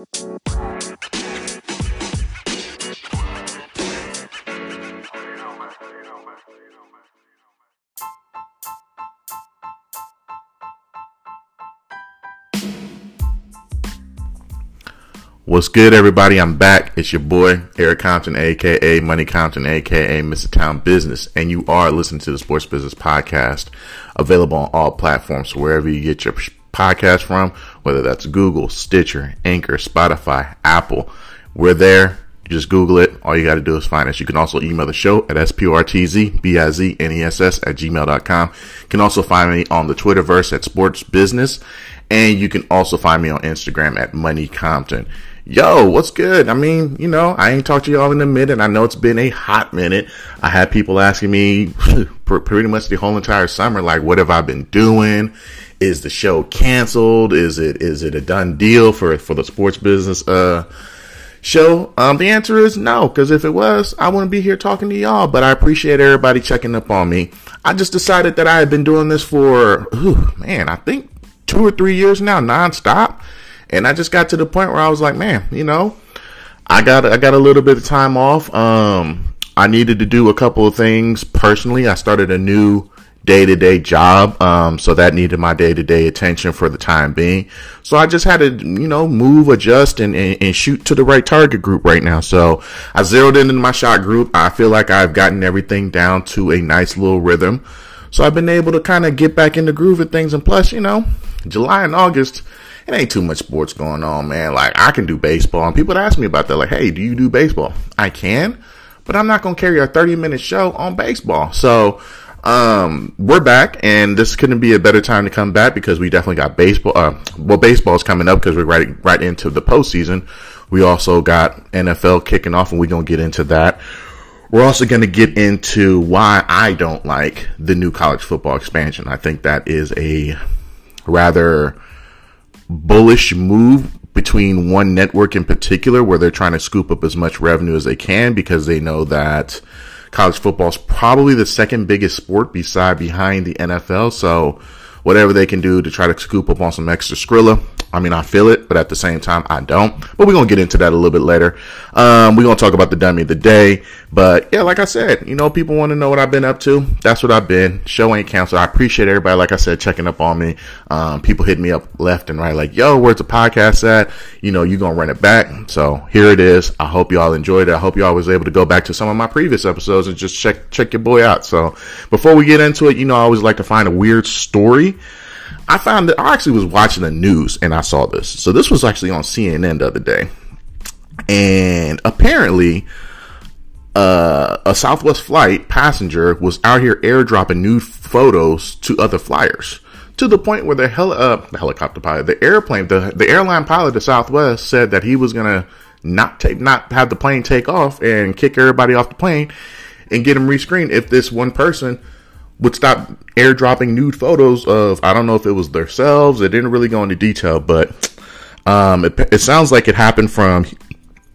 What's good, everybody? I'm back. It's your boy, Eric Compton, aka Money Compton, aka Mr. Town Business, and you are listening to the Sports Business Podcast, available on all platforms, wherever you get your podcast from, whether that's Google, Stitcher, Anchor, Spotify, Apple. We're there. Just Google it. All you got to do is find us. You can also email the show at S-P-R-T-Z-B-I-Z-N-E-S-S at gmail.com. You can also find me on the Twitterverse at Sports Business. And you can also find me on Instagram at Money Compton. Yo, what's good? I mean, you know, I ain't talked to y'all in a minute. I know it's been a hot minute. I had people asking me pretty much the whole entire summer, like, what have I been doing? Is the show canceled? Is it, is it a done deal for, for the sports business, uh, show? Um, the answer is no, because if it was, I wouldn't be here talking to y'all, but I appreciate everybody checking up on me. I just decided that I had been doing this for, ooh, man, I think two or three years now, nonstop. And I just got to the point where I was like, man, you know, I got I got a little bit of time off. Um, I needed to do a couple of things personally. I started a new day to day job, um, so that needed my day to day attention for the time being. So I just had to, you know, move, adjust, and, and, and shoot to the right target group right now. So I zeroed in in my shot group. I feel like I've gotten everything down to a nice little rhythm. So I've been able to kind of get back in the groove of things. And plus, you know, July and August it ain't too much sports going on, man. Like I can do baseball, and people ask me about that. Like, hey, do you do baseball? I can, but I'm not gonna carry a 30 minute show on baseball. So, um, we're back, and this couldn't be a better time to come back because we definitely got baseball. Uh, well, baseball's coming up because we're right right into the postseason. We also got NFL kicking off, and we're gonna get into that. We're also going to get into why I don't like the new college football expansion. I think that is a rather bullish move between one network in particular where they're trying to scoop up as much revenue as they can because they know that college football is probably the second biggest sport beside behind the NFL. So whatever they can do to try to scoop up on some extra Skrilla, I mean, I feel it, but at the same time, I don't. But we're going to get into that a little bit later. Um, we're going to talk about the dummy of the day. But yeah, like I said, you know, people want to know what I've been up to. That's what I've been. Show ain't canceled. I appreciate everybody, like I said, checking up on me. Um, people hitting me up left and right, like, yo, where's the podcast at? You know, you're going to run it back. So here it is. I hope you all enjoyed it. I hope you all was able to go back to some of my previous episodes and just check, check your boy out. So before we get into it, you know, I always like to find a weird story I found that I actually was watching the news and I saw this. So this was actually on CNN the other day. And apparently, uh, a Southwest flight passenger was out here airdropping nude photos to other flyers to the point where the, hel- uh, the helicopter pilot, the airplane, the, the airline pilot of Southwest said that he was going to not take, not have the plane take off and kick everybody off the plane and get them rescreened if this one person would stop airdropping nude photos of I don't know if it was themselves. It didn't really go into detail, but um, it, it, sounds like it happened from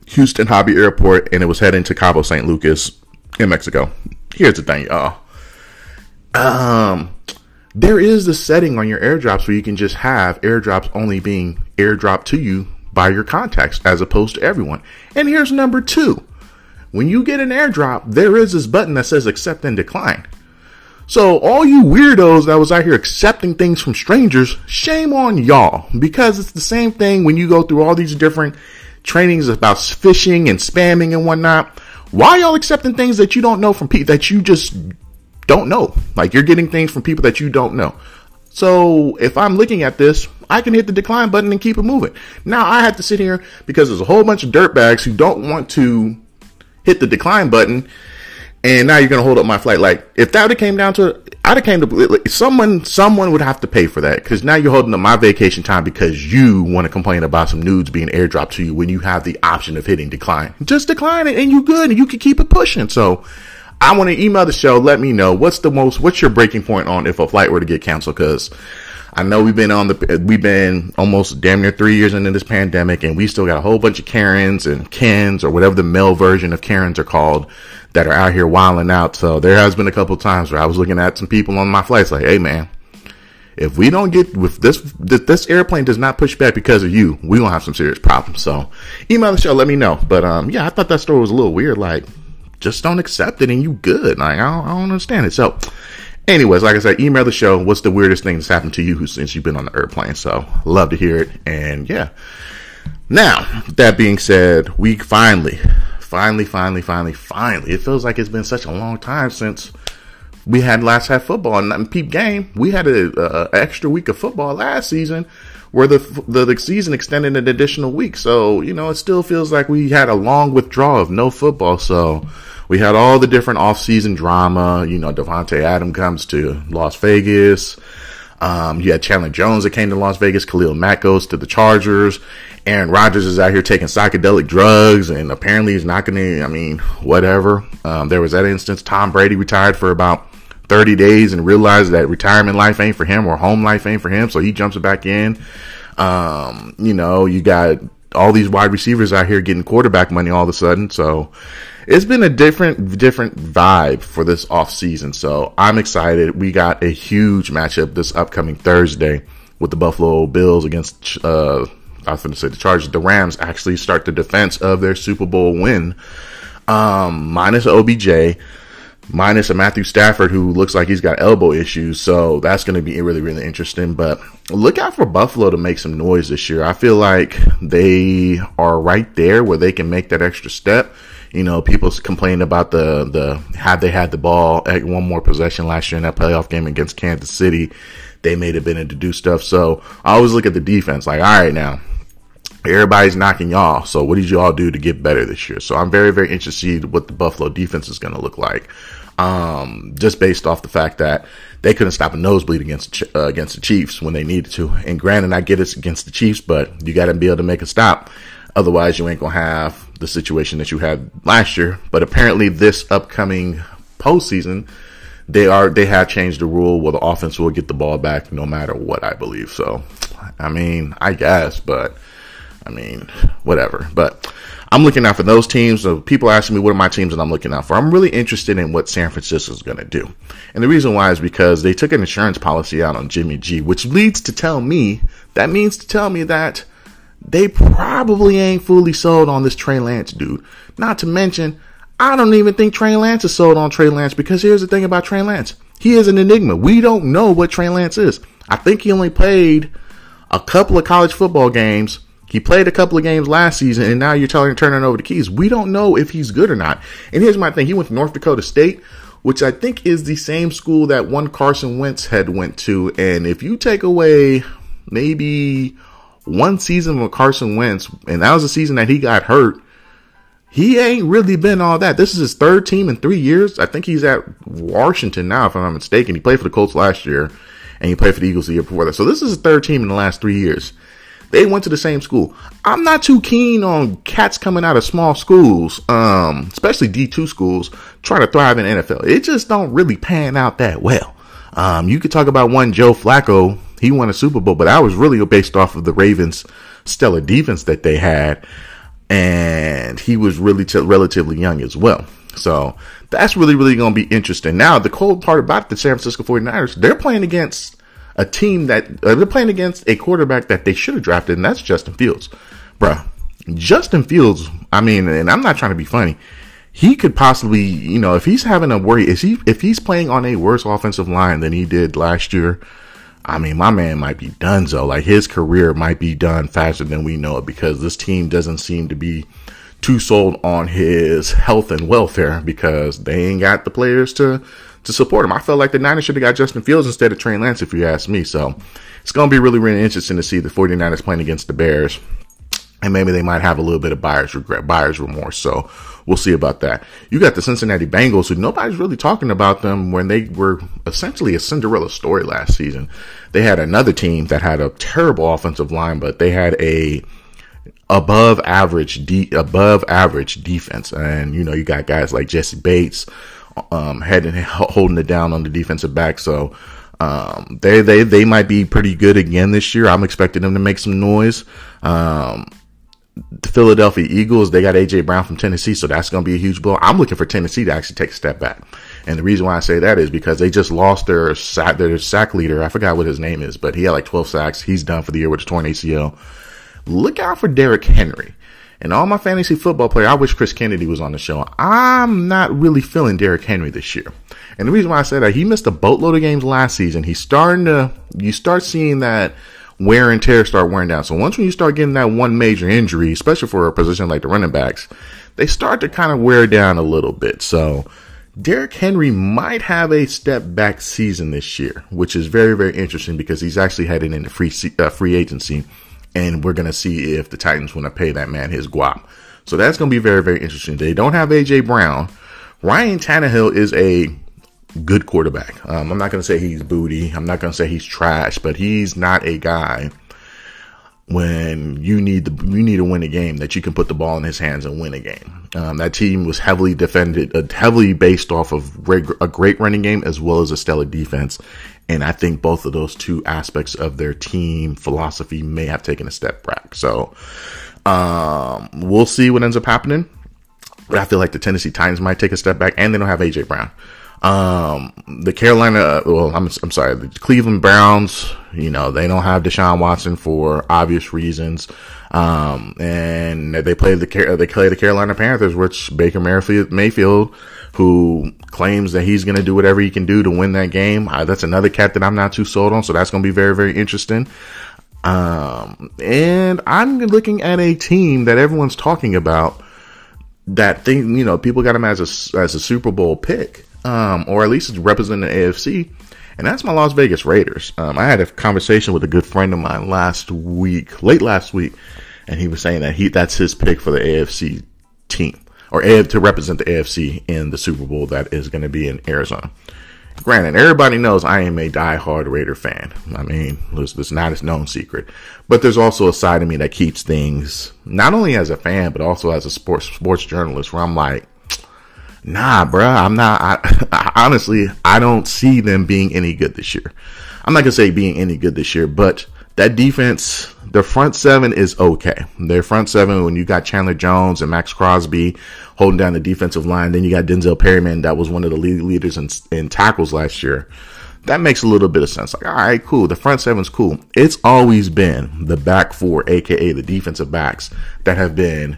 Houston Hobby Airport and it was heading to Cabo St. Lucas in Mexico. Here's the thing, y'all. Um, there is the setting on your airdrops where you can just have airdrops only being airdropped to you by your contacts as opposed to everyone. And here's number two. When you get an airdrop, there is this button that says accept and decline. So all you weirdos that was out here accepting things from strangers, shame on y'all because it's the same thing when you go through all these different trainings about phishing and spamming and whatnot. Why y'all accepting things that you don't know from people that you just don't know? Like you're getting things from people that you don't know. So if I'm looking at this, I can hit the decline button and keep it moving. Now I have to sit here because there's a whole bunch of dirtbags who don't want to hit the decline button and now you're gonna hold up my flight. Like if that would have came down to, I'd have came to someone. Someone would have to pay for that because now you're holding up my vacation time because you want to complain about some nudes being airdropped to you when you have the option of hitting decline. Just decline it, and you good, and you can keep it pushing. So. I want to email the show. Let me know what's the most, what's your breaking point on if a flight were to get canceled? Cause I know we've been on the, we've been almost damn near three years into this pandemic and we still got a whole bunch of Karens and Kens or whatever the male version of Karens are called that are out here wilding out. So there has been a couple times where I was looking at some people on my flights like, Hey man, if we don't get with this, this airplane does not push back because of you, we gonna have some serious problems. So email the show, let me know. But um, yeah, I thought that story was a little weird. Like, just don't accept it and you good. Like, I don't, I don't understand it. So, anyways, like I said, email the show. What's the weirdest thing that's happened to you since you've been on the airplane? So, love to hear it. And yeah. Now, that being said, we finally, finally, finally, finally, finally, it feels like it's been such a long time since we had last had football and peep game. We had a, extra week of football last season where the, the, the season extended an additional week. So, you know, it still feels like we had a long withdrawal of no football. So we had all the different off-season drama. You know, Davante Adam comes to Las Vegas. Um, you had Chandler Jones that came to Las Vegas. Khalil Mack goes to the Chargers. Aaron Rodgers is out here taking psychedelic drugs and apparently he's not going to, I mean, whatever. Um, there was that instance. Tom Brady retired for about 30 days and realized that retirement life ain't for him or home life ain't for him. So he jumps back in. Um, you know, you got all these wide receivers out here getting quarterback money all of a sudden. So it's been a different, different vibe for this off season. So I'm excited. We got a huge matchup this upcoming Thursday with the Buffalo Bills against, uh, I was going to say the Chargers. The Rams actually start the defense of their Super Bowl win, um, minus OBJ minus a Matthew Stafford who looks like he's got elbow issues. So that's going to be really, really interesting. But look out for Buffalo to make some noise this year. I feel like they are right there where they can make that extra step. You know, people complain about the, the, had they had the ball at one more possession last year in that playoff game against Kansas City, they may have been able to do stuff. So I always look at the defense like, all right, now everybody's knocking y'all. So what did y'all do to get better this year? So I'm very, very interested what the Buffalo defense is going to look like. Um, just based off the fact that they couldn't stop a nosebleed against uh, against the Chiefs when they needed to. And granted, I get it's against the Chiefs, but you got to be able to make a stop. Otherwise, you ain't gonna have the situation that you had last year. But apparently, this upcoming postseason, they are they have changed the rule where the offense will get the ball back no matter what. I believe so. I mean, I guess, but I mean, whatever. But I'm looking out for those teams. So people asking me what are my teams that I'm looking out for. I'm really interested in what San Francisco is going to do. And the reason why is because they took an insurance policy out on Jimmy G, which leads to tell me, that means to tell me that they probably ain't fully sold on this Trey Lance dude. Not to mention, I don't even think Trey Lance is sold on Trey Lance because here's the thing about Trey Lance. He is an enigma. We don't know what Trey Lance is. I think he only played a couple of college football games he played a couple of games last season, and now you're telling him turning over the keys. We don't know if he's good or not. And here's my thing: he went to North Dakota State, which I think is the same school that one Carson Wentz had went to. And if you take away maybe one season with Carson Wentz, and that was the season that he got hurt, he ain't really been all that. This is his third team in three years. I think he's at Washington now, if I'm not mistaken. He played for the Colts last year, and he played for the Eagles the year before that. So this is his third team in the last three years. They went to the same school. I'm not too keen on cats coming out of small schools, um, especially D2 schools, trying to thrive in NFL. It just don't really pan out that well. Um, you could talk about one Joe Flacco. He won a Super Bowl, but I was really based off of the Ravens' stellar defense that they had. And he was really t- relatively young as well. So that's really, really going to be interesting. Now, the cold part about the San Francisco 49ers, they're playing against a team that uh, they're playing against a quarterback that they should have drafted, and that's Justin Fields, bruh. Justin Fields. I mean, and I'm not trying to be funny. He could possibly, you know, if he's having a worry, is he if he's playing on a worse offensive line than he did last year? I mean, my man might be done. though. like his career might be done faster than we know it because this team doesn't seem to be too sold on his health and welfare because they ain't got the players to to support him. I felt like the Niners should have got Justin Fields instead of Trey Lance, if you ask me. So it's going to be really, really interesting to see the 49ers playing against the Bears. And maybe they might have a little bit of buyer's regret, buyer's remorse. So we'll see about that. You got the Cincinnati Bengals, who nobody's really talking about them when they were essentially a Cinderella story last season. They had another team that had a terrible offensive line, but they had a above average, de- above average defense. And, you know, you got guys like Jessie Bates, um, heading holding it down on the defensive back. So um, they they they might be pretty good again this year. I'm expecting them to make some noise. Um, Philadelphia Eagles, they got AJ Brown from Tennessee, so that's going to be a huge blow. I'm looking for Tennessee to actually take a step back. And the reason why I say that is because they just lost their sack, their sack leader. I forgot what his name is, but he had like 12 sacks. He's done for the year with a torn ACL. Look out for Derrick Henry. And all my fantasy football player, I wish Chris Kennedy was on the show. I'm not really feeling Derrick Henry this year. And the reason why I say that, he missed a boatload of games last season. He's starting to, you start seeing that wear and tear start wearing down. So once when you start getting that one major injury, especially for a position like the running backs, they start to kind of wear down a little bit. So Derrick Henry might have a step back season this year, which is very, very interesting because he's actually heading into free, uh, free agency and we're going to see if the Titans want to pay that man his guap. So that's going to be very, very interesting. They don't have AJ Brown. Ryan Tannehill is a good quarterback. Um, I'm not going to say he's booty. I'm not going to say he's trash, but he's not a guy when you need the you need to win a game that you can put the ball in his hands and win a game. Um, that team was heavily defended, uh, heavily based off of great, a great running game as well as a stellar defense. And I think both of those two aspects of their team philosophy may have taken a step back. So um, we'll see what ends up happening. But I feel like the Tennessee Titans might take a step back, and they don't have AJ Brown. Um, the Carolina, well, I'm, I'm sorry, the Cleveland Browns, you know, they don't have Deshaun Watson for obvious reasons. Um, and they play the, they play the Carolina Panthers, which Baker Mayfield, Mayfield, who claims that he's going to do whatever he can do to win that game. Uh, that's another cat that I'm not too sold on. So that's going to be very, very interesting. Um, and I'm looking at a team that everyone's talking about that thing, you know, people got him as a, as a Super Bowl pick um, or at least representing the AFC, and that's my Las Vegas Raiders. Um, I had a conversation with a good friend of mine last week, late last week, and he was saying that he that's his pick for the AFC team or to represent the AFC in the Super Bowl that is going to be in Arizona. Granted, everybody knows I am a die-hard Raider fan. I mean, it's, not a known secret. But there's also a side of me that keeps things not only as a fan, but also as a sports sports journalist, where I'm like, nah, bruh, I'm not. I, I, honestly, I don't see them being any good this year. I'm not gonna say being any good this year, but that defense, the front seven is okay. Their front seven, when you got Chandler Jones and Maxx Crosby holding down the defensive line, then you got Denzel Perryman, that was one of the lead leaders in, in tackles last year. That makes a little bit of sense. Like, all right, cool. The front seven's cool. It's always been the back four, aka the defensive backs, that have been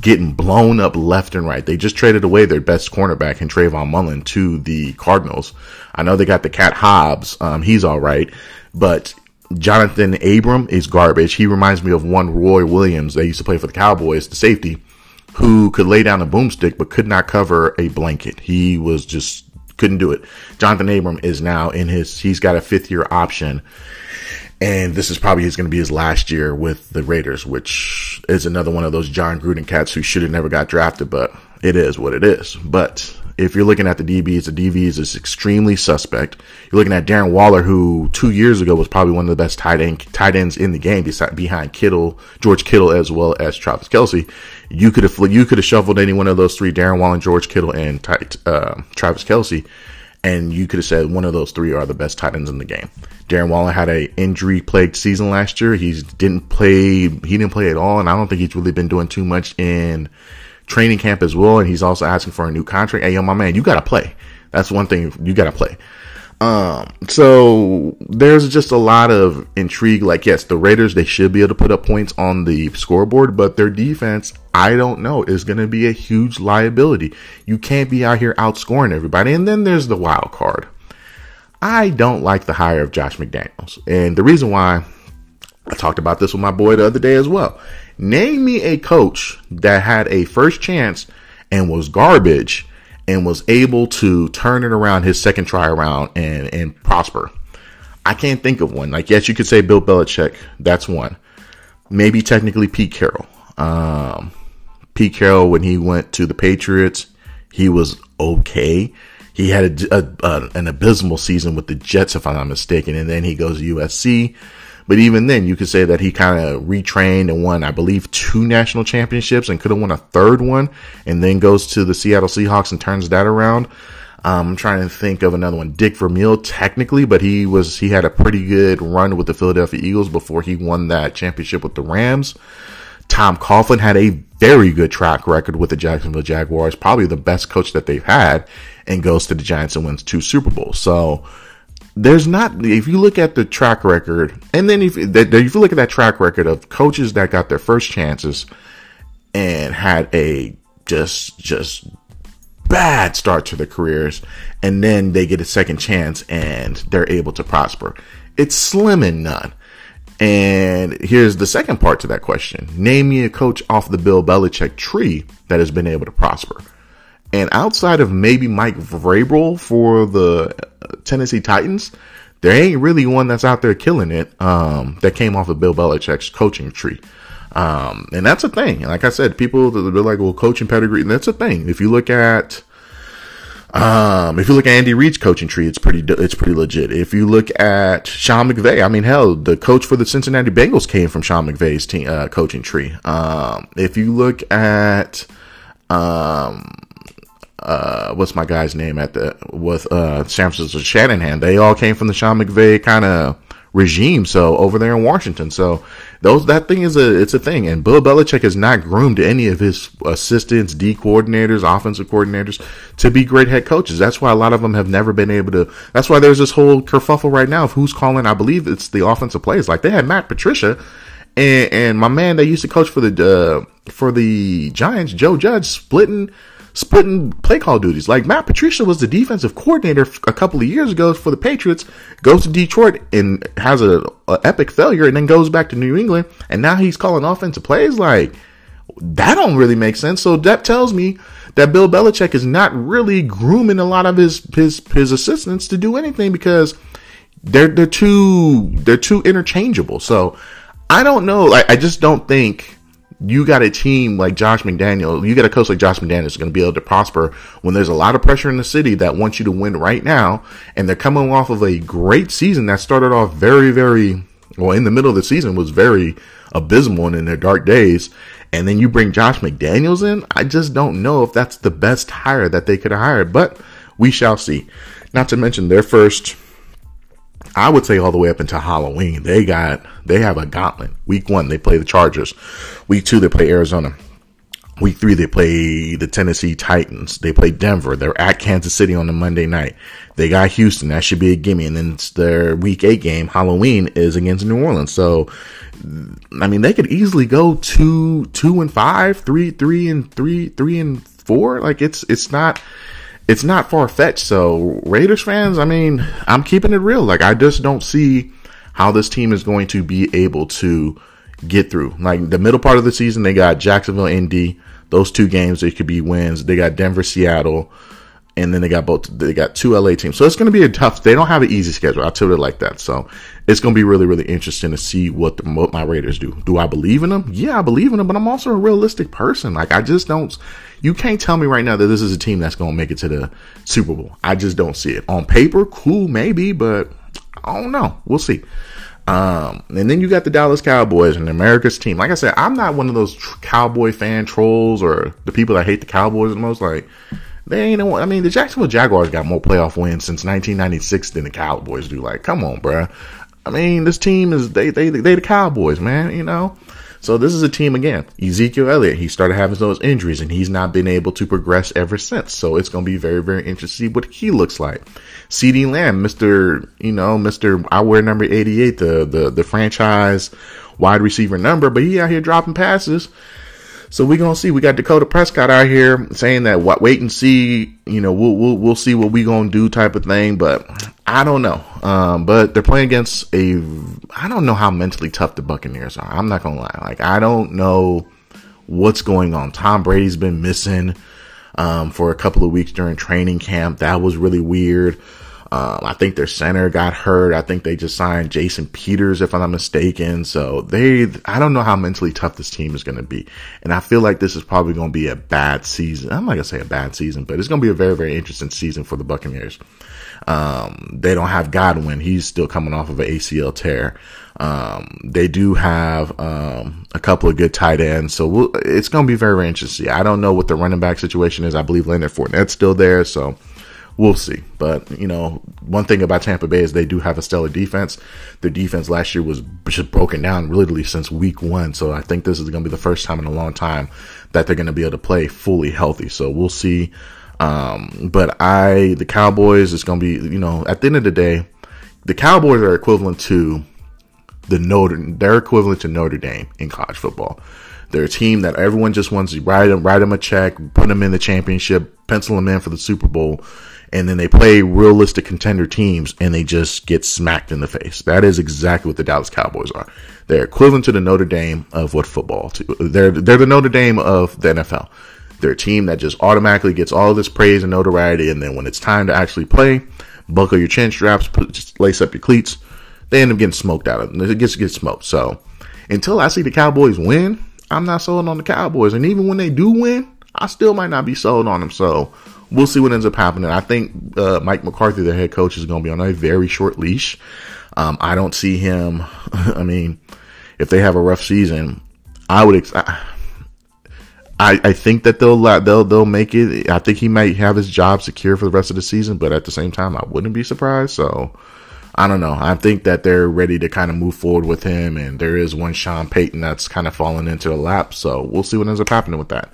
getting blown up left and right. They just traded away their best cornerback in Trayvon Mullen to the Cardinals. I know they got the cat Hobbs. Um, he's all right, but Johnathan Abram is garbage. He reminds me of one Roy Williams that used to play for the Cowboys, the safety, who could lay down a boomstick but could not cover a blanket. He was just couldn't do it. Johnathan Abram is now in his he's got a fifth year option and this is probably going to be his last year with the Raiders, which is another one of those Jon Gruden cats who should have never got drafted, but it is what it is. But if you're looking at the DBs, the DBs is extremely suspect. You're looking at Darren Waller, who two years ago was probably one of the best tight end tight ends in the game, behind Kittle, George Kittle, as well as Travis Kelce. You could have you could have shuffled any one of those three: Darren Waller, George Kittle, and tight, uh, Travis Kelce and you could have said one of those three are the best tight ends in the game. Darren Waller had a injury plagued season last year. He didn't play. He didn't play at all, and I don't think he's really been doing too much in training camp as well. And he's also asking for a new contract. Hey, yo, my man, you got to play. That's one thing you got to play. Um, so there's just a lot of intrigue. Like, yes, the Raiders, they should be able to put up points on the scoreboard, but their defense, I don't know, is going to be a huge liability. You can't be out here outscoring everybody. And then there's the wild card. I don't like the hire of Josh McDaniels. And the reason why I talked about this with my boy the other day as well. Name me a coach that had a first chance and was garbage and was able to turn it around his second try around and, and prosper. I can't think of one. Like, yes, you could say Bill Belichick. That's one. Maybe technically Pete Carroll. Um, Pete Carroll, when he went to the Patriots, he was okay. He had a, a, a, an abysmal season with the Jets, if I'm not mistaken, and then he goes to USC. But even then, you could say that he kind of retrained and won, I believe, two national championships and could have won a third one, and then goes to the Seattle Seahawks and turns that around. Um, I'm trying to think of another one. Dick Vermeil, technically, but he was he had a pretty good run with the Philadelphia Eagles before he won that championship with the Rams. Tom Coughlin had a very good track record with the Jacksonville Jaguars, probably the best coach that they've had, and goes to the Giants and wins two Super Bowls. So there's not if you look at the track record, and then if if you look at that track record of coaches that got their first chances and had a just just bad start to their careers, and then they get a second chance and they're able to prosper. It's slim and none. And here's the second part to that question. Name me a coach off the Bill Belichick tree that has been able to prosper. And outside of maybe Mike Vrabel for the Tennessee Titans, there ain't really one that's out there killing it um, that came off of Bill Belichick's coaching tree. Um, and that's a thing. Like I said, people that are like, well, coaching pedigree. That's a thing. If you look at um, if you look at Andy Reid's coaching tree, it's pretty it's pretty legit. If you look at Sean McVay, I mean, hell, the coach for the Cincinnati Bengals came from Sean McVay's team, uh, coaching tree. Um, if you look at um, uh, what's my guy's name at the with uh, San Francisco Shanahan, they all came from the Sean McVay kind of regime. So over there in Washington, so those that thing is a it's a thing. And Bill Belichick has not groomed any of his assistants, D coordinators, offensive coordinators to be great head coaches. That's why a lot of them have never been able to. That's why there's this whole kerfuffle right now of who's calling. I believe it's the offensive plays. Like they had Matt Patricia. And, and my man that used to coach for the uh, for the Giants, Joe Judge, splitting splitting play call duties. Like Matt Patricia was the defensive coordinator a couple of years ago for the Patriots, goes to Detroit and has a, a, epic failure, and then goes back to New England, and now he's calling offensive plays. Like that don't really make sense. So that tells me that Bill Belichick is not really grooming a lot of his his his assistants to do anything because they're they're too they're too interchangeable. So I don't know. I, I just don't think you got a team like Josh McDaniel, you got a coach like Josh McDaniel is going to be able to prosper when there's a lot of pressure in the city that wants you to win right now. And they're coming off of a great season that started off very, very well in the middle of the season was very abysmal and in their dark days. And then you bring Josh McDaniels in. I just don't know if that's the best hire that they could have hired, but we shall see. Not to mention their first I would say all the way up until Halloween. They got they have a gauntlet. Week one, they play the Chargers. Week two, they play Arizona. Week three, they play the Tennessee Titans. They play Denver. They're at Kansas City on the Monday night. They got Houston. That should be a gimme. And then it's their week eight game, Halloween, is against New Orleans. So, I mean, they could easily go two, two and five, three, three and three, three and four. Like it's, it's not, it's not far fetched. So Raiders fans, I mean, I'm keeping it real. Like I just don't see how this team is going to be able to get through. Like the middle part of the season, they got Jacksonville, Indy. Those two games, they could be wins. They got Denver, Seattle, and then they got both. They got two LA teams. So it's going to be a tough. They don't have an easy schedule. I'll tell it like that. So it's going to be really, really interesting to see what the, what my Raiders do. Do I believe in them? Yeah, I believe in them. But I'm also a realistic person. Like I just don't. You can't tell me right now that this is a team that's going to make it to the Super Bowl. I just don't see it. On paper, cool, maybe, but I don't know. We'll see. Um, and then you got the Dallas Cowboys and America's team. Like I said, I'm not one of those tr- Cowboy fan trolls or the people that hate the Cowboys the most. Like, they ain't no, I mean, the Jacksonville Jaguars got more playoff wins since 1996 than the Cowboys do. Like, come on, bruh. I mean, this team is, they, they, they the Cowboys, man, you know? So this is a team again. Ezekiel Elliott, he started having those injuries and he's not been able to progress ever since. So it's going to be very, very interesting to see what he looks like. CeeDee Lamb, Mr. You know, Mr. I wear number 88, the, the, the franchise wide receiver number, but he out here dropping passes. So we're gonna see. We got Dakota Prescott out here saying that what wait and see. You know, we'll we'll we'll see what we gonna do type of thing. But I don't know. Um, but they're playing against a. I don't know how mentally tough the Buccaneers are. I'm not gonna lie. Like I don't know what's going on. Tom Brady's been missing um, for a couple of weeks during training camp. That was really weird. Um, I think their center got hurt. I think they just signed Jason Peters, if I'm not mistaken. So they, I don't know how mentally tough this team is going to be. And I feel like this is probably going to be a bad season. I'm not going to say a bad season, but it's going to be a very, very interesting season for the Buccaneers. Um, they don't have Godwin. He's still coming off of an ACL tear. Um, they do have, um, a couple of good tight ends. So we'll, it's going to be very, very interesting. I don't know what the running back situation is. I believe Leonard Fournette's still there. So, we'll see. But you know, one thing about Tampa Bay is they do have a stellar defense. Their defense last year was just broken down literally since week one. So I think this is going to be the first time in a long time that they're going to be able to play fully healthy. So we'll see. Um, but I, the Cowboys, is going to be, you know, at the end of the day, the Cowboys are equivalent to the Notre, they're equivalent to Notre Dame in college football. They're a team that everyone just wants to write them, write them a check, put them in the championship, pencil them in for the Super Bowl, and then they play realistic contender teams and they just get smacked in the face. That is exactly what the Dallas Cowboys are. They're equivalent to the Notre Dame of what football. They're they're the Notre Dame of the NFL. They're a team that just automatically gets all this praise and notoriety, and then when it's time to actually play, buckle your chin straps, put, lace up your cleats. They end up getting smoked out of it. It gets get smoked. So until I see the Cowboys win, I'm not sold on the Cowboys. And even when they do win, I still might not be sold on them. So we'll see what ends up happening. I think uh, Mike McCarthy, the head coach, is going to be on a very short leash. Um, I don't see him. I mean, if they have a rough season, I would. Ex- I, I think that they'll they'll they'll make it. I think he might have his job secure for the rest of the season, but at the same time, I wouldn't be surprised. So I don't know. I think that they're ready to kind of move forward with him, and there is one Sean Payton that's kind of fallen into the lap. So we'll see what ends up happening with that.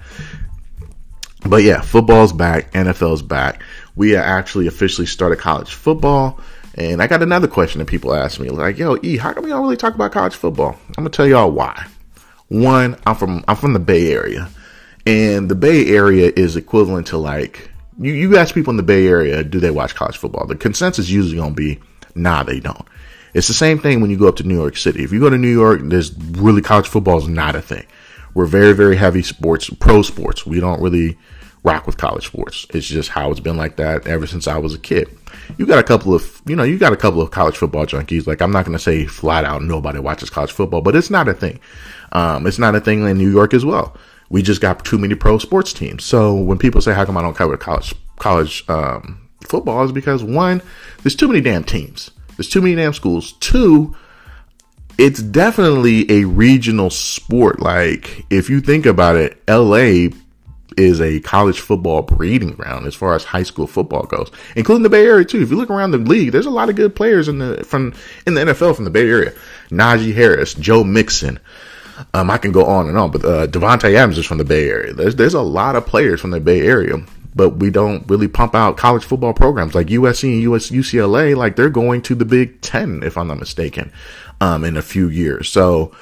But yeah, football's back, NFL's back. We actually officially started college football. And I got another question that people ask me, like, "Yo, E, how come we don't really talk about college football?" I'm gonna tell y'all why. One, I'm from I'm from the Bay Area, and the Bay Area is equivalent to like you. You ask people in the Bay Area, do they watch college football? The consensus usually gonna be, nah, they don't. It's the same thing when you go up to New York City. If you go to New York, there's really college football is not a thing. We're very very heavy sports, pro sports. We don't really rock with college sports. It's just how it's been like that ever since I was a kid. You got a couple of, you know, you got a couple of college football junkies. Like I'm not going to say flat out nobody watches college football, but it's not a thing. Um, it's not a thing in New York as well. We just got too many pro sports teams. So when people say, how come I don't cover college, college, um, football is because one, there's too many damn teams. There's too many damn schools. Two, it's definitely a regional sport. Like if you think about it, LA is a college football breeding ground as far as high school football goes, including the Bay Area too. If you look around the league, there's a lot of good players in the from in the NFL from the Bay Area. Najee Harris, Joe Mixon. Um, I can go on and on, but uh, Davante Adams is from the Bay Area. There's there's a lot of players from the Bay Area, but we don't really pump out college football programs like USC and US UCLA. Like they're going to the Big Ten, if I'm not mistaken, um, in a few years. So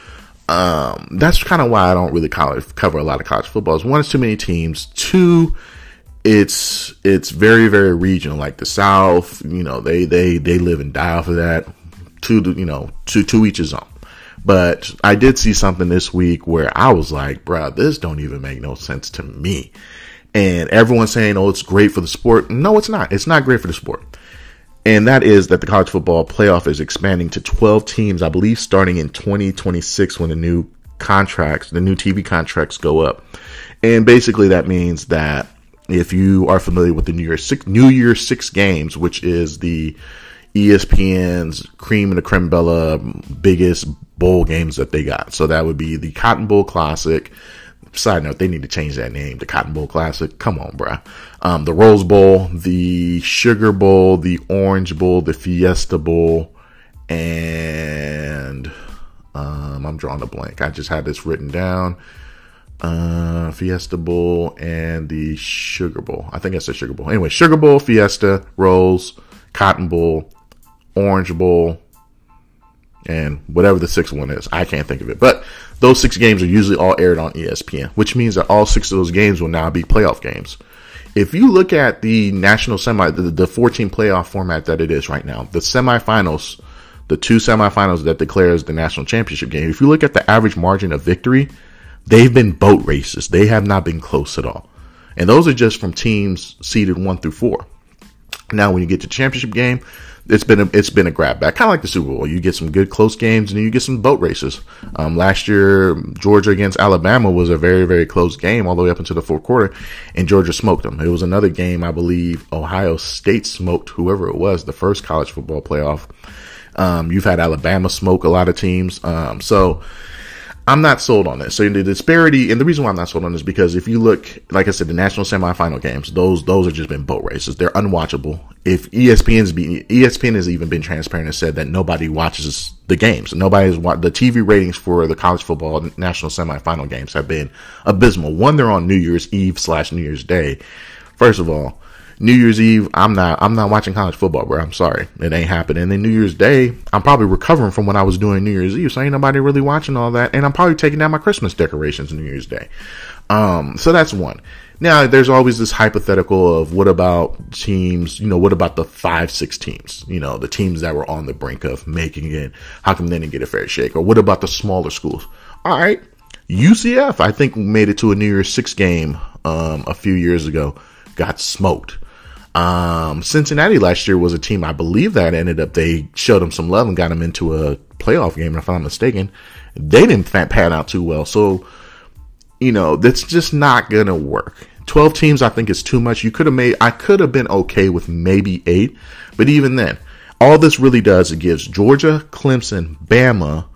um, that's kind of why I don't really college, cover a lot of college footballs. One, it's too many teams. Two, it's it's very very regional. Like the South, you know, they they they live and die off of that. To you know, to to each his own. But I did see something this week where I was like, bro, this don't even make no sense to me. And everyone's saying, oh, it's great for the sport. No, it's not. It's not great for the sport and that is that the college football playoff is expanding to 12 teams, I believe, starting in 2026 when the new contracts, the new TV contracts go up. And basically, that means that if you are familiar with the New Year Six, New Year's Six games, which is the ESPN's cream and the creme bella biggest bowl games that they got. So that would be the Cotton Bowl Classic, Side note, they need to change that name to Cotton Bowl Classic. Come on, bruh. Um, the Rose Bowl, the Sugar Bowl, the Orange Bowl, the Fiesta Bowl, and um, I'm drawing a blank. I just had this written down. Uh, Fiesta Bowl and the Sugar Bowl. I think that's the Sugar Bowl. Anyway, Sugar Bowl, Fiesta, Rose, Cotton Bowl, Orange Bowl, and whatever the sixth one is. I can't think of it. But those six games are usually all aired on ESPN, which means that all six of those games will now be playoff games. If you look at the national semi, the, the 14 playoff format that it is right now, the semifinals, the two semifinals that declares the national championship game, if you look at the average margin of victory, they've been boat races. They have not been close at all. And those are just from teams seeded one through four. Now, when you get to championship game, it's been a, it's been a grab bag, kind of like the Super Bowl. You get some good close games, and you get some boat races. Um, last year, Georgia against Alabama was a very very close game all the way up into the fourth quarter, and Georgia smoked them. It was another game, I believe, Ohio State smoked whoever it was, the first college football playoff. Um, you've had Alabama smoke a lot of teams, um, so I'm not sold on this. So the disparity, and the reason why I'm not sold on this is because if you look, like I said, the national semifinal games, those those have just been boat races. They're unwatchable. If ESPN's be, ESPN has even been transparent and said that nobody watches the games. Nobody's watched the TV ratings for the college football national semifinal games have been abysmal. One, they're on New Year's Eve slash New Year's Day. First of all, New Year's Eve, I'm not I'm not watching college football, bro. I'm sorry. It ain't happening. And then New Year's Day, I'm probably recovering from what I was doing New Year's Eve. So ain't nobody really watching all that. And I'm probably taking down my Christmas decorations New Year's Day. Um, so that's one. Now there's always this hypothetical of what about teams, you know, what about the five, six teams, you know, the teams that were on the brink of making it, how come they didn't get a fair shake? Or what about the smaller schools? All right. UCF, I think made it to a New Year's six game, um, a few years ago, got smoked. Um, Cincinnati last year was a team I believe that ended up they showed them some love and got them into a playoff game. If I'm not mistaken, they didn't pan out too well. So you know that's just not gonna work. Twelve teams I think is too much. You could have made I could have been okay with maybe eight, but even then, all this really does it gives Georgia, Clemson, Bama,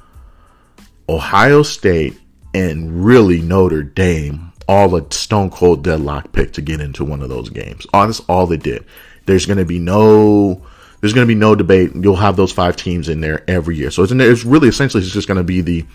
Ohio State, and really Notre Dame all a stone cold deadlock pick to get into one of those games. All that's all they did. There's going to be no there's going to be no debate. You'll have those five teams in there every year. So it's, it's really essentially it's just going to be the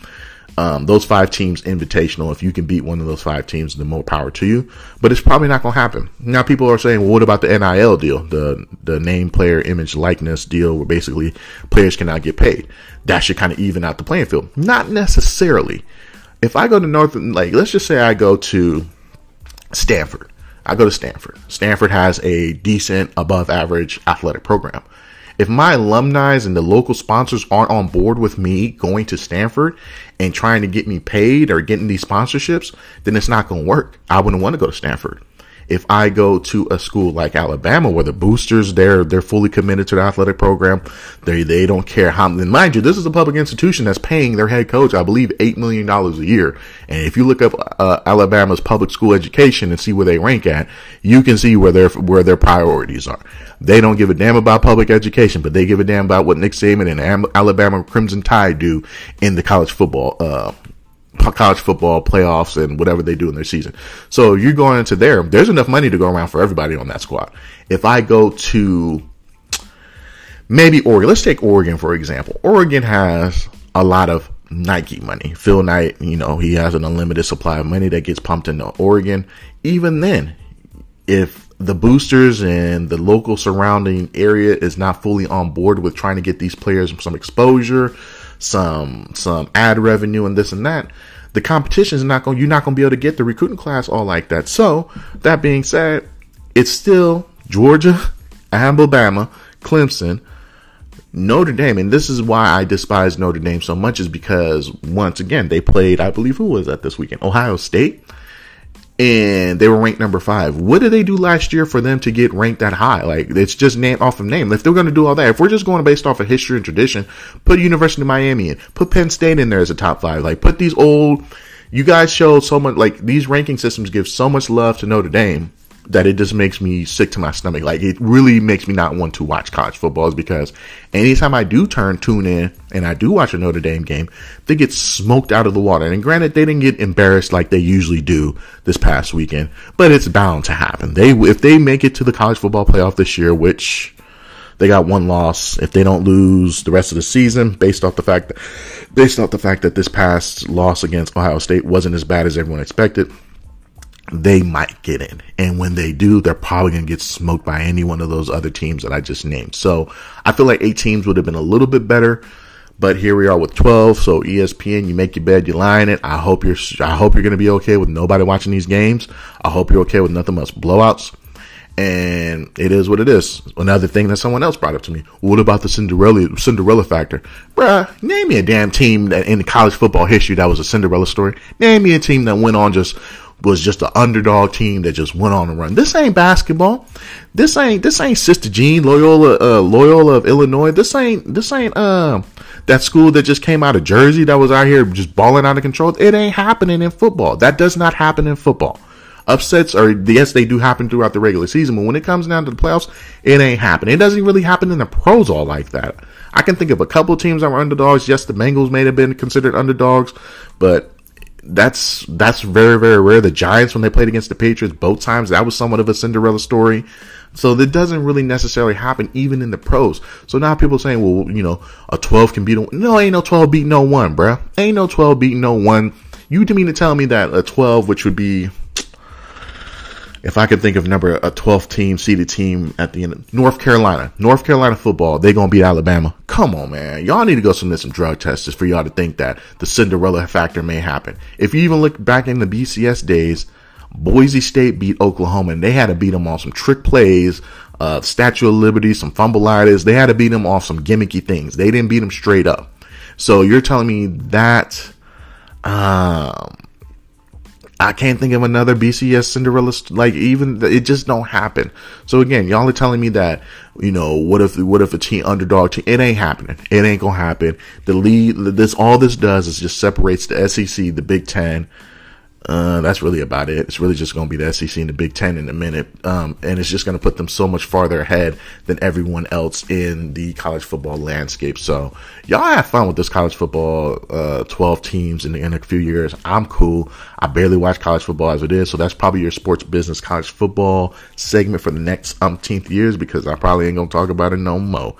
um, those five teams invitational. If you can beat one of those five teams, the more power to you. But it's probably not going to happen. Now people are saying, well, what about the NIL deal, the the name, player, image, likeness deal, where basically players cannot get paid? That should kind of even out the playing field. Not necessarily if I go to North, like let's just say I go to Stanford. I go to Stanford. Stanford has a decent, above average athletic program. If my alumni and the local sponsors aren't on board with me going to Stanford and trying to get me paid or getting these sponsorships, then it's not going to work. I wouldn't want to go to Stanford if I go to a school like Alabama where the boosters they're they're fully committed to the athletic program, they they don't care how. And mind you, this is a public institution that's paying their head coach, I believe, eight million dollars a year. And if you look up uh, Alabama's public school education and see where they rank at, you can see where their where their priorities are. They don't give a damn about public education, but they give a damn about what Nick Saban and Alabama Crimson Tide do in the college football uh, college football playoffs and whatever they do in their season. So you're going into there. There's enough money to go around for everybody on that squad. If I go to maybe Oregon, let's take Oregon for example. Oregon has a lot of Nike money. Phil Knight, you know, he has an unlimited supply of money that gets pumped into Oregon. Even then, if the boosters and the local surrounding area is not fully on board with trying to get these players some exposure, some some ad revenue and this and that, the competition is not going. You're not going to be able to get the recruiting class all like that. So that being said, it's still Georgia, Alabama, Clemson, Notre Dame, and this is why I despise Notre Dame so much is because once again they played. I believe who was that this weekend? Ohio State and they were ranked number five. What did they do last year for them to get ranked that high? Like it's just name off of name. If they're going to do all that, if we're just going based off of history and tradition, put University of Miami in, put Penn State in there as a top five. Like put these old. You guys showed so much. Like these ranking systems give so much love to Notre Dame that it just makes me sick to my stomach. Like it really makes me not want to watch college football is because anytime I do turn tune in and I do watch a Notre Dame game, they get smoked out of the water. And granted, they didn't get embarrassed like they usually do this past weekend, but it's bound to happen. They if they make it to the college football playoff this year, which they got one loss. If they don't lose the rest of the season, based off the fact that based off the fact that this past loss against Ohio State wasn't as bad as everyone expected, they might get in. And when they do, they're probably going to get smoked by any one of those other teams that I just named. So I feel like eight teams would have been a little bit better. But here we are with 12. So ESPN, you make your bed, you lie in it. I hope you're, I hope you're going to be okay with nobody watching these games. I hope you're okay with nothing but blowouts. And it is what it is. Another thing that someone else brought up to me. What about the Cinderella Cinderella factor? Bruh, name me a damn team that in college football history that was a Cinderella story. Name me a team that went on just was just an underdog team that just went on a run. This ain't basketball. This ain't this ain't Sister Jean Loyola uh, Loyola of Illinois. This ain't this ain't uh that school that just came out of Jersey that was out here just balling out of control. It ain't happening in football. That does not happen in football. Upsets are yes, they do happen throughout the regular season, but when it comes down to the playoffs, it ain't happening. It doesn't really happen in the pros all like that. I can think of a couple teams that were underdogs. Yes, the Bengals may have been considered underdogs, but that's that's very very rare. The Giants when they played against the Patriots both times that was somewhat of a Cinderella story. So that doesn't really necessarily happen even in the pros. So now people saying, well, you know, a 12 can beat a, no, ain't no 12 beating no one, bruh. Ain't no 12 beating no one. You mean to tell me that a 12, which would be, if I could think of number a 12 team seeded team at the end North Carolina, North Carolina football, they gonna beat Alabama. Come on, man. Y'all need to go submit some drug tests for y'all to think that the Cinderella factor may happen. If you even look back in the BCS days, Boise State beat Oklahoma, and they had to beat them on some trick plays, uh, Statue of Liberty, some fumbleitis. They had to beat them off some gimmicky things. They didn't beat them straight up. So you're telling me that um, I can't think of another BCS Cinderella like even it just don't happen. So again, y'all are telling me that you know what if what if a team underdog team it ain't happening. It ain't gonna happen. The lead this all this does is just separates the SEC, the Big Ten uh, that's really about it. It's really just going to be the SEC and the Big Ten in a minute. Um, and it's just going to put them so much farther ahead than everyone else in the college football landscape. So y'all have fun with this college football, uh, 12 teams in, the, in a few years. I'm cool. I barely watch college football as it is. So that's probably your sports business college football segment for the next umpteenth years because I probably ain't going to talk about it no more.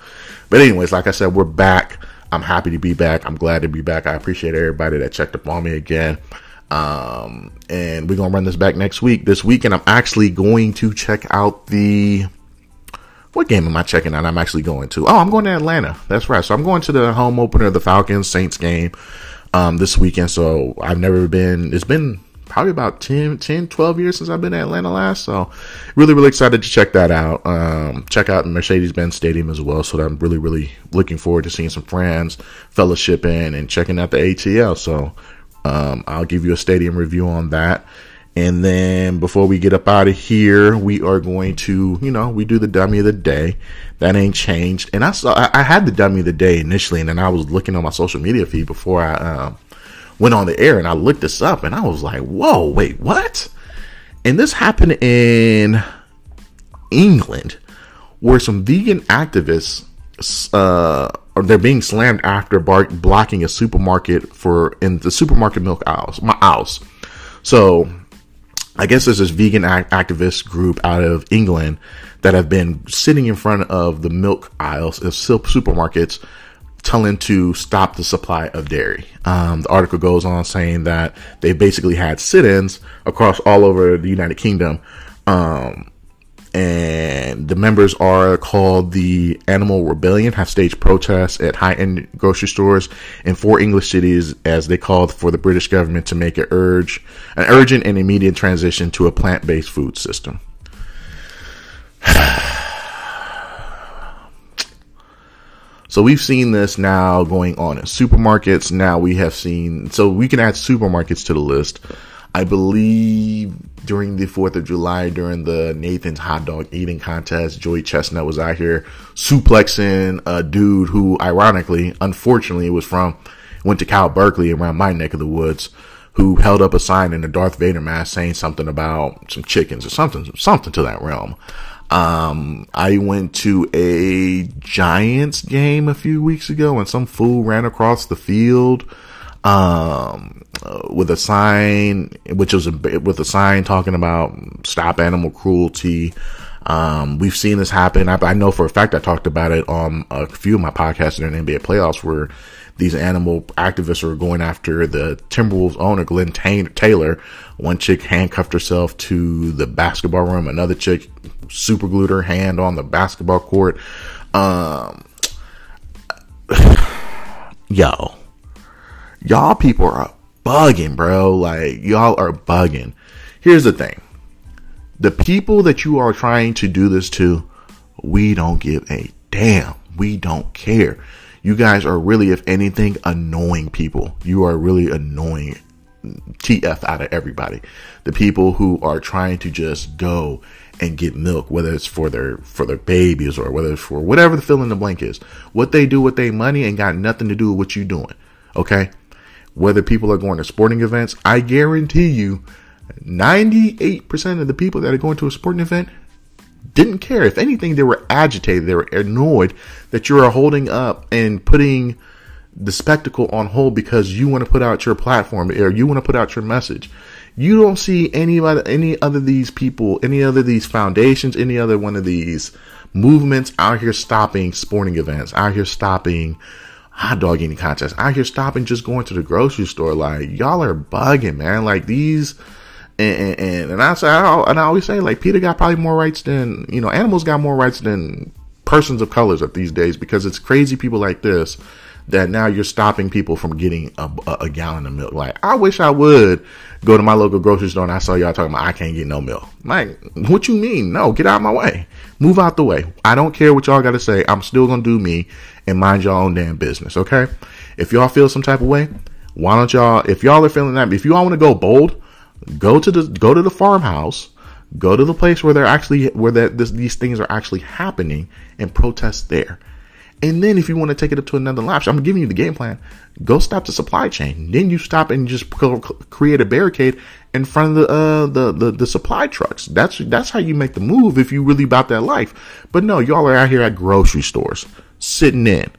But anyways, like I said, we're back. I'm happy to be back. I'm glad to be back. I appreciate everybody that checked up on me again. Um, and we're gonna run this back next week. This weekend, I'm actually going to check out the. What game am I checking out? I'm actually going to. Oh, I'm going to Atlanta. That's right. So I'm going to the home opener of the Falcons Saints game um, this weekend. So I've never been. It's been probably about 10, 10, 12 years since I've been in Atlanta last. So really, really excited to check that out. Um, check out Mercedes-Benz Stadium as well. So I'm really, really looking forward to seeing some friends, fellowshipping, and checking out the ATL. So um, I'll give you a stadium review on that. And then before we get up out of here, we are going to, you know, we do the dummy of the day. That ain't changed. And I saw, I had the dummy of the day initially, and then I was looking on my social media feed before I um, went on the air, and I looked this up, and I was like, whoa, wait, what? And this happened in England, where some vegan activists uh, or they're being slammed after bar- blocking a supermarket for in the supermarket milk aisles. My aisles. So I guess there's this vegan act- activist group out of England that have been sitting in front of the milk aisles of supermarkets telling to stop the supply of dairy. Um, the article goes on saying that they basically had sit-ins across all over the United Kingdom um, and the members are called the Animal Rebellion, have staged protests at high end grocery stores in four English cities as they called for the British government to make an urge, an urgent and immediate transition to a plant based food system. So we've seen this now going on in supermarkets. Now we have seen, so we can add supermarkets to the list. I believe during the 4th of July, during the Nathan's hot dog eating contest, Joey Chestnut was out here suplexing a dude who, ironically, unfortunately, was from, went to Cal Berkeley around my neck of the woods, who held up a sign in a Darth Vader mask saying something about some chickens or something, something to that realm. Um, I went to a Giants game a few weeks ago and some fool ran across the field um, with a sign, which was a, with a sign talking about stop animal cruelty. Um, we've seen this happen. I, I, know for a fact I talked about it on a few of my podcasts during NBA playoffs where these animal activists are going after the Timberwolves owner, Glen Taylor. One chick handcuffed herself to the basketball room. Another chick super glued her hand on the basketball court. Um, yo, y'all people are bugging, bro. Like, y'all are bugging. Here's the thing the people that you are trying to do this to, we don't give a damn. We don't care. You guys are really, if anything, annoying people. You are really annoying TF out of everybody. The people who are trying to just go and get milk, whether it's for their for their babies or whether it's for whatever the fill in the blank is. What they do with their money ain't got nothing to do with what you doing. Okay? Whether people are going to sporting events, I guarantee you 98% of the people that are going to a sporting event didn't care. If anything, they were agitated. They were annoyed that you are holding up and putting the spectacle on hold because you want to put out your platform or you want to put out your message. You don't see any other, any other these people, any other these foundations, any other one of these movements out here stopping sporting events, out here stopping hot dog eating contests, out here stopping just going to the grocery store. Like y'all are bugging, man. Like these, and and, and I say, and I always say, like PETA got probably more rights than you know, animals got more rights than persons of colors at these days because it's crazy people like this that now you're stopping people from getting a, a, a, gallon of milk. Like, I wish I would go to my local grocery store and I saw y'all talking about I can't get no milk. Like, what you mean? No, get out of my way. Move out the way. I don't care what y'all got to say. I'm still gonna do me and mind your own damn business. Okay? If y'all feel some type of way, why don't y'all? If y'all are feeling that, if you all want to go bold, go to the go to the farmhouse. Go to the place where they're actually where that these things are actually happening and protest there. And then if you want to take it up to another notch, I'm giving you the game plan. Go stop the supply chain. Then you stop and just create a barricade in front of the, uh, the, the, the supply trucks. That's, that's how you make the move if you really about that life. But no, y'all are out here at grocery stores sitting in.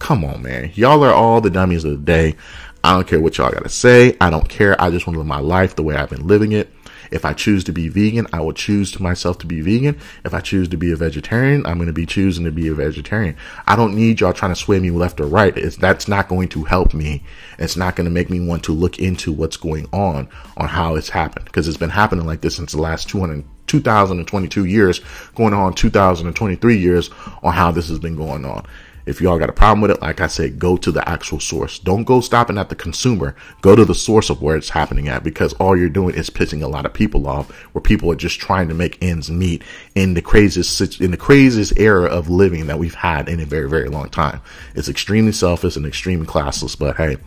Come on, man. Y'all are all the dummies of the day. I don't care what y'all got to say. I don't care. I just want to live my life the way I've been living it. If I choose to be vegan, I will choose to myself to be vegan. If I choose to be a vegetarian, I'm going to be choosing to be a vegetarian. I don't need y'all trying to sway me left or right. It's, that's not going to help me. It's not going to make me want to look into what's going on, on how it's happened. Because it's been happening like this since the last 200, 2022 years, going on 2023 years on how this has been going on. If y'all got a problem with it, like I said, go to the actual source. Don't go stopping at the consumer. Go to the source of where it's happening at because all you're doing is pissing a lot of people off where people are just trying to make ends meet in the craziest, in the craziest era of living that we've had in a very, very long time. It's extremely selfish and extremely classless, but hey,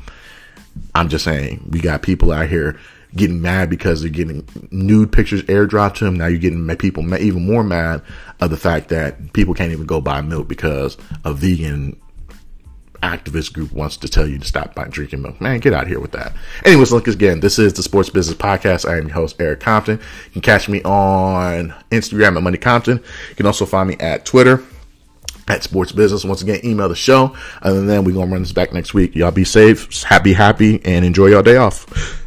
I'm just saying we got people out here getting mad because they're getting nude pictures airdropped to them. Now you're getting people even more mad of the fact that people can't even go buy milk because a vegan activist group wants to tell you to stop by drinking milk. Man, get out here with that. Anyways, look again, this is the Sports Business Podcast. I am your host, Eric Compton. You can catch me on Instagram at Money Compton. You can also find me at Twitter at Sports Business. Once again, email the show. And then we're going to run this back next week. Y'all be safe, happy, happy, and enjoy your day off.